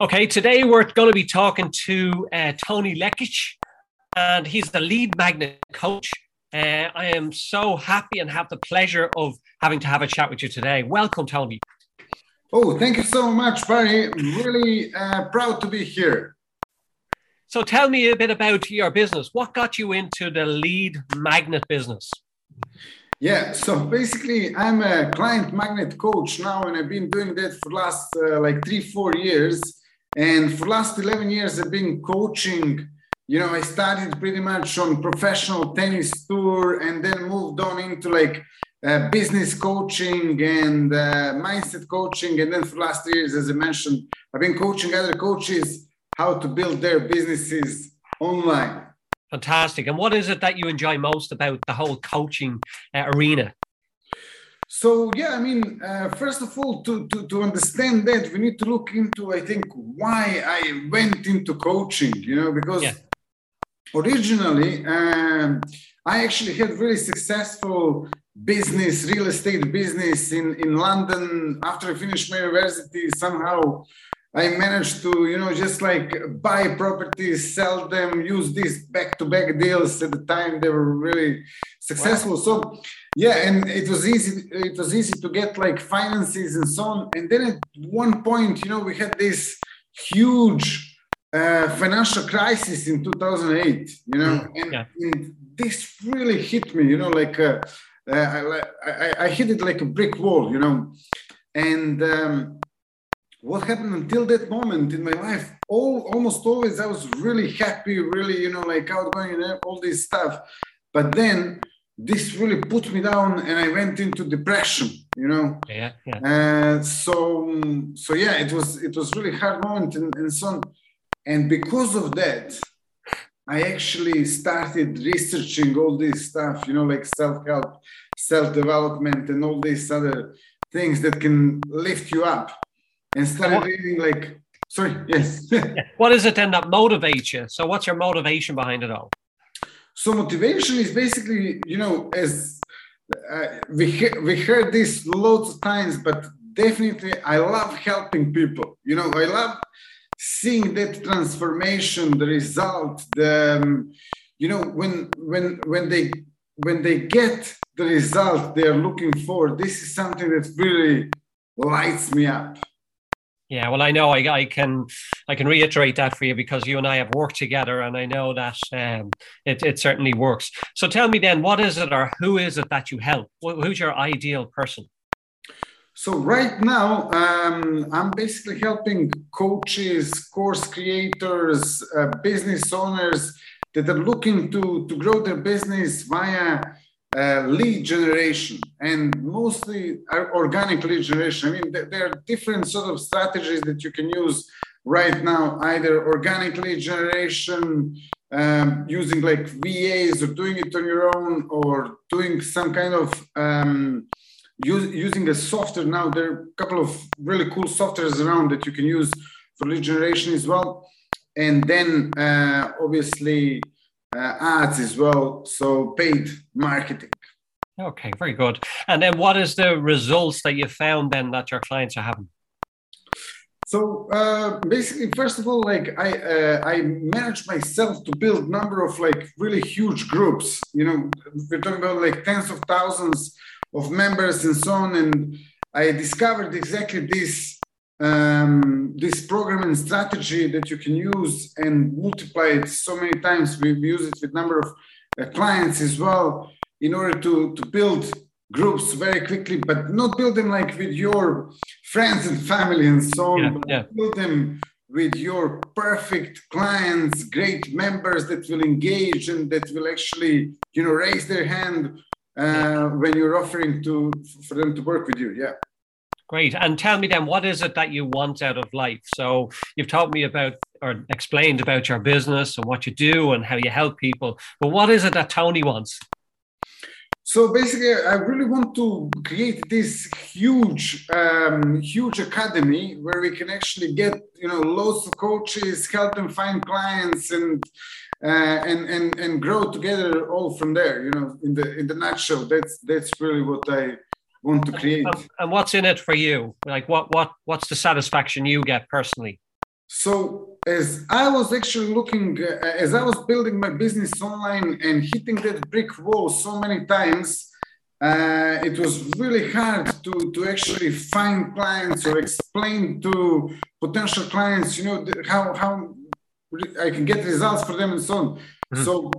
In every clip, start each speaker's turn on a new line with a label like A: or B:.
A: Okay, today we're going to be talking to uh, Tony Lekic, and he's the lead magnet coach. Uh, I am so happy and have the pleasure of having to have a chat with you today. Welcome, Tony.
B: Oh, thank you so much, Barry. Really uh, proud to be here.
A: So, tell me a bit about your business. What got you into the lead magnet business?
B: Yeah, so basically, I'm a client magnet coach now, and I've been doing that for last uh, like three, four years and for last 11 years, I've been coaching. You know, I started pretty much on professional tennis tour and then moved on into like uh, business coaching and uh, mindset coaching. And then for last years, as I mentioned, I've been coaching other coaches how to build their businesses online.
A: Fantastic. And what is it that you enjoy most about the whole coaching uh, arena?
B: So yeah, I mean, uh, first of all, to, to, to understand that, we need to look into, I think, why I went into coaching. You know, because yeah. originally um, I actually had really successful business, real estate business in in London. After I finished my university, somehow I managed to, you know, just like buy properties, sell them, use these back-to-back deals. At the time, they were really successful. Wow. So, yeah, and it was easy. It was easy to get like finances and so on. And then at one point, you know, we had this huge uh, financial crisis in 2008. You know, mm, and, yeah. and this really hit me. You know, like uh, uh, I, I, I hit it like a brick wall. You know, and. Um, what happened until that moment in my life all almost always i was really happy really you know like outgoing and all this stuff but then this really put me down and i went into depression you know?
A: Yeah, yeah.
B: Uh, so so yeah it was it was really hard moment and, and so on. And because of that i actually started researching all this stuff you know like self-help self-development and all these other things that can lift you up. And started what, reading like sorry yes.
A: What is it then that motivates you? So what's your motivation behind it all
B: so motivation is basically you know as uh, we he- we heard this loads of times but definitely i love helping people. You know i love seeing that transformation the result the um, you know when when when they when they get the result they're looking for this is something that really lights me up
A: yeah, well, I know I, I can I can reiterate that for you because you and I have worked together, and I know that um, it it certainly works. So tell me then, what is it or who is it that you help? Who's your ideal person?
B: So right now, um, I'm basically helping coaches, course creators, uh, business owners that are looking to to grow their business via uh, lead generation and mostly organic lead generation. I mean, there are different sort of strategies that you can use right now, either organic lead generation, um, using like VAs or doing it on your own, or doing some kind of um, use, using a software. Now, there are a couple of really cool softwares around that you can use for lead generation as well. And then, uh, obviously, uh, ads as well, so paid marketing.
A: Okay, very good. And then what is the results that you found then that your clients are having?
B: So uh, basically, first of all, like I uh, I manage myself to build number of like really huge groups. You know, we're talking about like tens of thousands of members and so on. And I discovered exactly this um, this program and strategy that you can use and multiply it so many times. We use it with number of uh, clients as well in order to, to build groups very quickly, but not build them like with your friends and family and so on. Yeah, yeah. Build them with your perfect clients, great members that will engage and that will actually, you know, raise their hand uh, when you're offering to for them to work with you. Yeah.
A: Great. And tell me then, what is it that you want out of life? So you've taught me about or explained about your business and what you do and how you help people. But what is it that Tony wants?
B: So basically, I really want to create this huge, um, huge academy where we can actually get, you know, lots of coaches, help them find clients, and uh, and and and grow together all from there. You know, in the in the nutshell, that's that's really what I want to create.
A: And what's in it for you? Like what what what's the satisfaction you get personally?
B: So as I was actually looking, uh, as I was building my business online and hitting that brick wall so many times, uh, it was really hard to, to actually find clients or explain to potential clients, you know, how, how I can get results for them and so on. Mm-hmm. So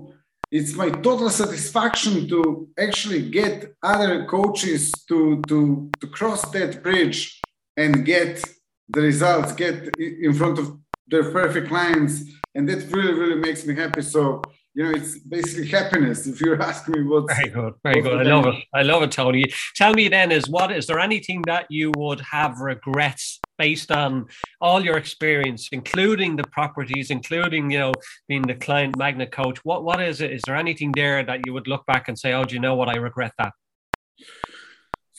B: it's my total satisfaction to actually get other coaches to, to, to cross that bridge and get the results, get in front of their perfect clients. And that really, really makes me happy. So you know, it's basically happiness. If you're asking me what.
A: Very good, very good. I love it. I love it, Tony. Tell me then, is what is there anything that you would have regrets based on all your experience, including the properties, including you know being the client magnet coach? What what is it? Is there anything there that you would look back and say, oh, do you know what? I regret that.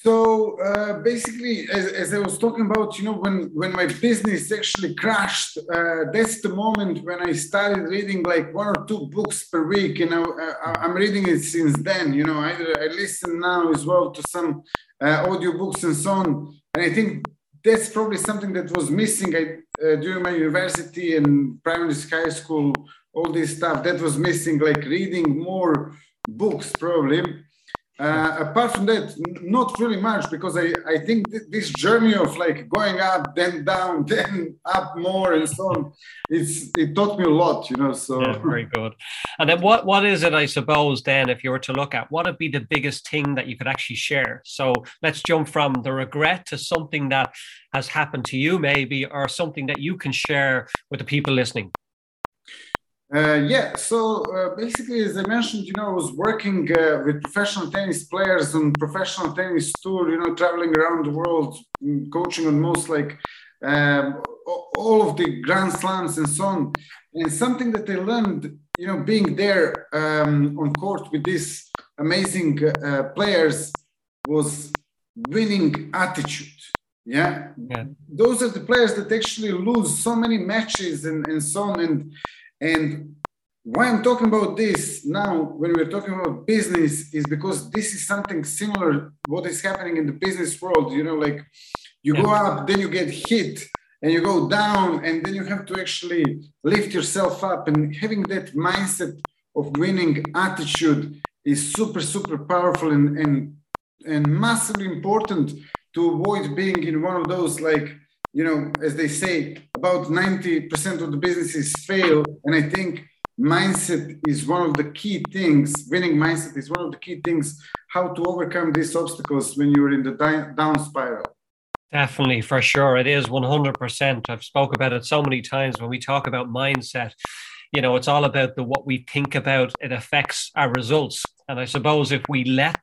B: So uh, basically, as, as, I was talking about, you know, when, when my business actually crashed, uh, that's the moment when I started reading like one or two books per week. You know, I, am reading it since then. You know, I, I listen now as well to some uh, audiobooks and so on. And I think that's probably something that was missing I, uh, during my university and primary high school. All this stuff that was missing, like reading more books, probably uh, apart from that, not really much because I, I think th- this journey of like going up, then down, then up more and so on, it's it taught me a lot, you know. So
A: yeah, very good. And then what what is it, I suppose, then if you were to look at what would be the biggest thing that you could actually share? So let's jump from the regret to something that has happened to you, maybe, or something that you can share with the people listening.
B: Uh, yeah, so uh, basically, as I mentioned, you know, I was working uh, with professional tennis players on professional tennis tour, you know, traveling around the world, mm, coaching on most like um, all of the Grand Slams and so on. And something that I learned, you know, being there um, on court with these amazing uh, players was winning attitude. Yeah? yeah, those are the players that actually lose so many matches and, and so on. And and why I'm talking about this now, when we're talking about business, is because this is something similar what is happening in the business world. You know, like you go up, then you get hit, and you go down, and then you have to actually lift yourself up. And having that mindset of winning attitude is super, super powerful and and and massively important to avoid being in one of those like you know, as they say, about 90% of the businesses fail. And I think mindset is one of the key things, winning mindset is one of the key things, how to overcome these obstacles when you're in the down spiral.
A: Definitely, for sure. It is 100%. I've spoke about it so many times when we talk about mindset. You know, it's all about the what we think about, it affects our results. And I suppose if we let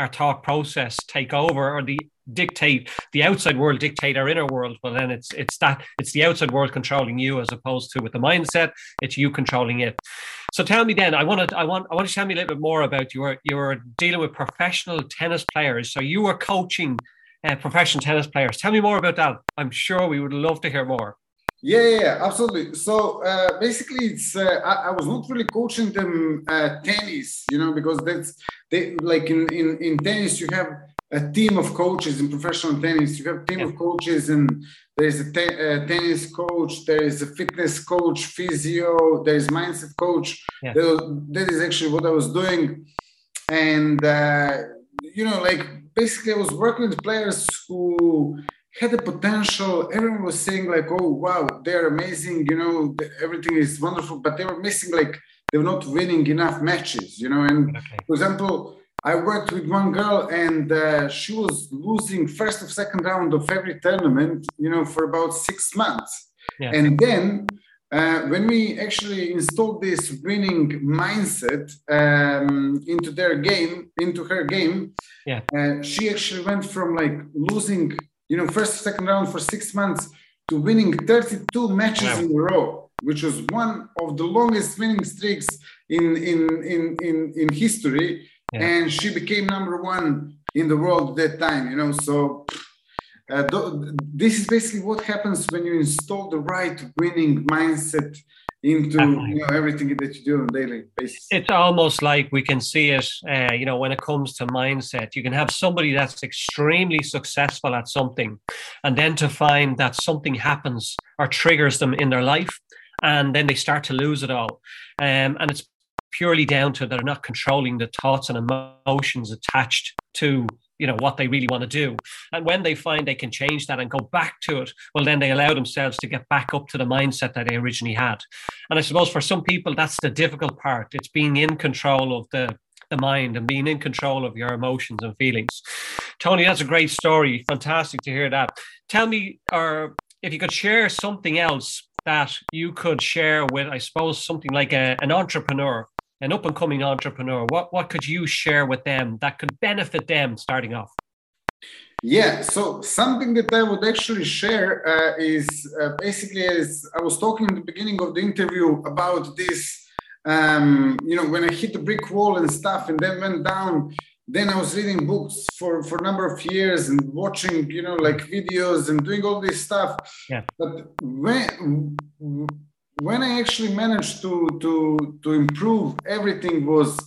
A: our thought process take over or the dictate the outside world dictate our inner world well then it's it's that it's the outside world controlling you as opposed to with the mindset it's you controlling it. So tell me then i want to i want i want to tell me a little bit more about your you're dealing with professional tennis players. So you are coaching uh, professional tennis players. Tell me more about that. I'm sure we would love to hear more
B: yeah, yeah, absolutely. So uh, basically, it's uh, I, I, was not really coaching them uh, tennis, you know, because that's they like in, in in tennis you have a team of coaches in professional tennis. You have a team yeah. of coaches, and there's a, te- a, tennis coach, there is a fitness coach, physio, there is mindset coach. Yeah. That, that is actually what I was doing, and uh, you know, like basically, I was working with players who had the potential. Everyone was saying like, "Oh, wow, they're amazing," you know, everything is wonderful, but they were missing like they were not winning enough matches, you know. And okay. for example I worked with one girl and uh, she was losing first or second round of every tournament, you know, for about six months. Yeah. And then uh, when we actually installed this winning mindset um, into their game, into her game, yeah. Uh, she actually went from like losing, you know, first, second round for six months to winning 32 matches wow. in a row, which was one of the longest winning streaks in, in, in, in, in history yeah. and she became number one in the world at that time you know so uh, th- this is basically what happens when you install the right winning mindset into you know, everything that you do on a daily basis.
A: It's almost like we can see it, uh, you know, when it comes to mindset. You can have somebody that's extremely successful at something, and then to find that something happens or triggers them in their life, and then they start to lose it all. Um, and it's purely down to they're not controlling the thoughts and emotions attached to you know what they really want to do. And when they find they can change that and go back to it well then they allow themselves to get back up to the mindset that they originally had. And i suppose for some people that's the difficult part. It's being in control of the the mind and being in control of your emotions and feelings. Tony that's a great story. Fantastic to hear that. Tell me or if you could share something else that you could share with i suppose something like a, an entrepreneur an up and coming entrepreneur, what, what could you share with them that could benefit them starting off?
B: Yeah, so something that I would actually share uh, is uh, basically as I was talking in the beginning of the interview about this, um, you know, when I hit the brick wall and stuff and then went down, then I was reading books for, for a number of years and watching, you know, like videos and doing all this stuff.
A: Yeah.
B: But when when I actually managed to, to, to improve everything was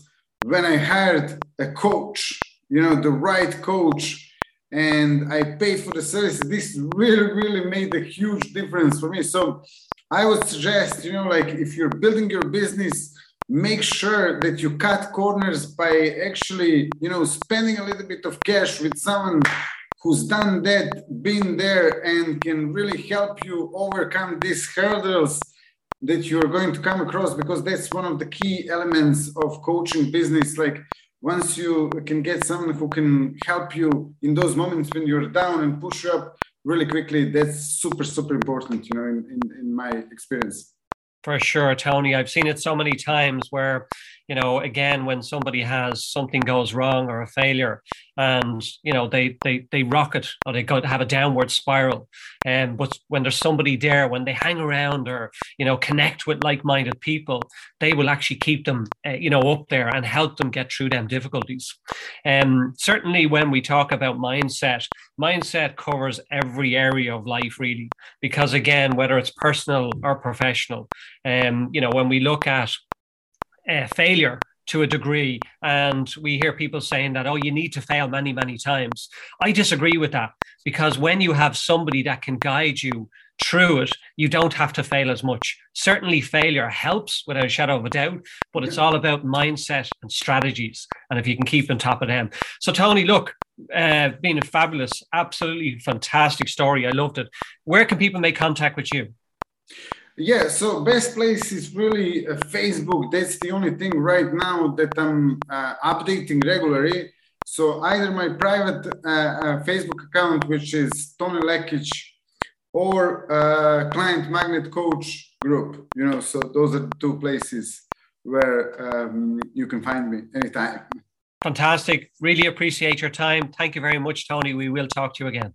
B: when I hired a coach, you know, the right coach, and I paid for the service. This really, really made a huge difference for me. So I would suggest, you know, like if you're building your business, make sure that you cut corners by actually, you know, spending a little bit of cash with someone who's done that, been there, and can really help you overcome these hurdles that you're going to come across because that's one of the key elements of coaching business. Like once you can get someone who can help you in those moments when you're down and push you up really quickly that's super super important you know in, in, in my experience.
A: For sure tony. I've seen it so many times where you know again when somebody has something goes wrong or a failure and you know they they they rocket or they go have a downward spiral and um, but when there's somebody there when they hang around or you know connect with like-minded people they will actually keep them uh, you know up there and help them get through them difficulties. And um, certainly when we talk about mindset mindset covers every area of life really because again whether it's personal or professional um, you know when we look at uh, failure to a degree. And we hear people saying that, oh, you need to fail many, many times. I disagree with that because when you have somebody that can guide you through it, you don't have to fail as much. Certainly, failure helps without a shadow of a doubt, but it's all about mindset and strategies. And if you can keep on top of them. So, Tony, look, uh, been a fabulous, absolutely fantastic story. I loved it. Where can people make contact with you?
B: Yeah, so best place is really uh, Facebook. That's the only thing right now that I'm uh, updating regularly. So either my private uh, uh Facebook account, which is Tony Lekic, or uh, Client Magnet Coach group. You know, so those are the two places where um, you can find me anytime.
A: Fantastic. Really appreciate your time. Thank you very much, Tony. We will talk to you again.